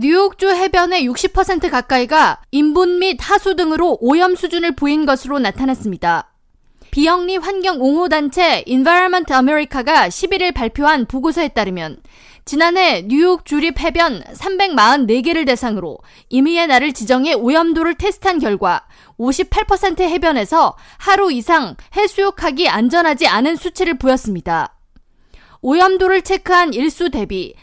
뉴욕주 해변의 60% 가까이가 인분 및 하수 등으로 오염 수준을 보인 것으로 나타났습니다. 비영리 환경 옹호 단체 Environment America가 11일 발표한 보고서에 따르면 지난해 뉴욕 주립 해변 344개를 대상으로 임의의 날을 지정해 오염도를 테스트한 결과 58% 해변에서 하루 이상 해수욕하기 안전하지 않은 수치를 보였습니다. 오염도를 체크한 일수 대비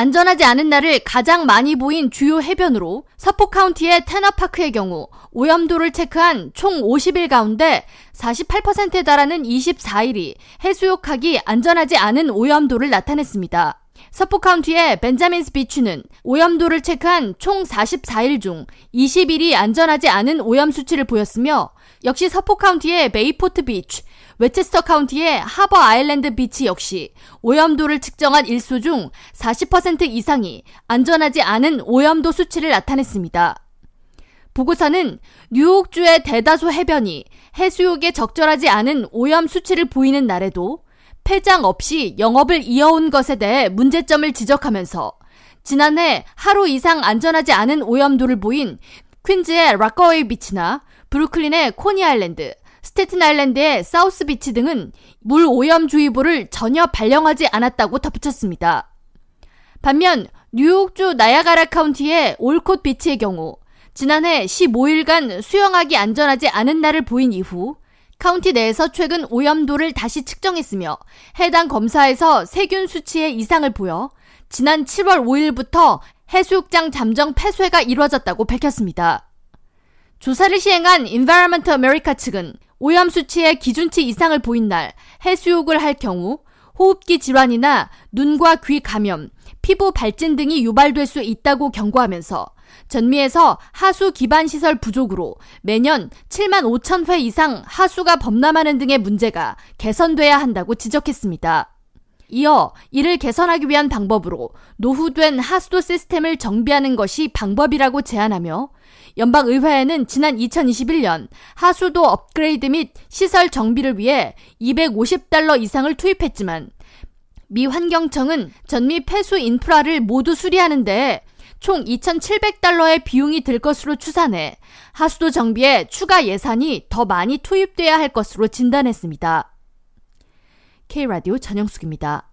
안전하지 않은 날을 가장 많이 보인 주요 해변으로 서폭 카운티의 태너파크의 경우 오염도를 체크한 총 50일 가운데 48%에 달하는 24일이 해수욕하기 안전하지 않은 오염도를 나타냈습니다. 서폭 카운티의 벤자민스 비치는 오염도를 체크한 총 44일 중 20일이 안전하지 않은 오염 수치를 보였으며 역시 서폭 카운티의 베이포트 비치, 웨체스터 카운티의 하버 아일랜드 비치 역시 오염도를 측정한 일수 중 40% 이상이 안전하지 않은 오염도 수치를 나타냈습니다. 보고서는 뉴욕주의 대다수 해변이 해수욕에 적절하지 않은 오염 수치를 보이는 날에도 폐장 없이 영업을 이어온 것에 대해 문제점을 지적하면서 지난해 하루 이상 안전하지 않은 오염도를 보인 퀸즈의 락거웨이 비치나 브루클린의 코니 아일랜드, 스테튼 아일랜드의 사우스 비치 등은 물 오염 주의보를 전혀 발령하지 않았다고 덧붙였습니다. 반면 뉴욕주 나이아가라 카운티의 올콧 비치의 경우 지난해 15일간 수영하기 안전하지 않은 날을 보인 이후 카운티 내에서 최근 오염도를 다시 측정했으며 해당 검사에서 세균 수치의 이상을 보여 지난 7월 5일부터 해수욕장 잠정 폐쇄가 이루어졌다고 밝혔습니다. 조사를 시행한 Environment America 측은 오염 수치의 기준치 이상을 보인 날 해수욕을 할 경우 호흡기 질환이나 눈과 귀 감염, 피부 발진 등이 유발될 수 있다고 경고하면서 전미에서 하수 기반 시설 부족으로 매년 7만 5천 회 이상 하수가 범람하는 등의 문제가 개선돼야 한다고 지적했습니다. 이어 이를 개선하기 위한 방법으로 노후된 하수도 시스템을 정비하는 것이 방법이라고 제안하며 연방의회에는 지난 2021년 하수도 업그레이드 및 시설 정비를 위해 250달러 이상을 투입했지만 미 환경청은 전미 폐수 인프라를 모두 수리하는 데총 2,700달러의 비용이 들 것으로 추산해 하수도 정비에 추가 예산이 더 많이 투입돼야 할 것으로 진단했습니다. K라디오 전영숙입니다.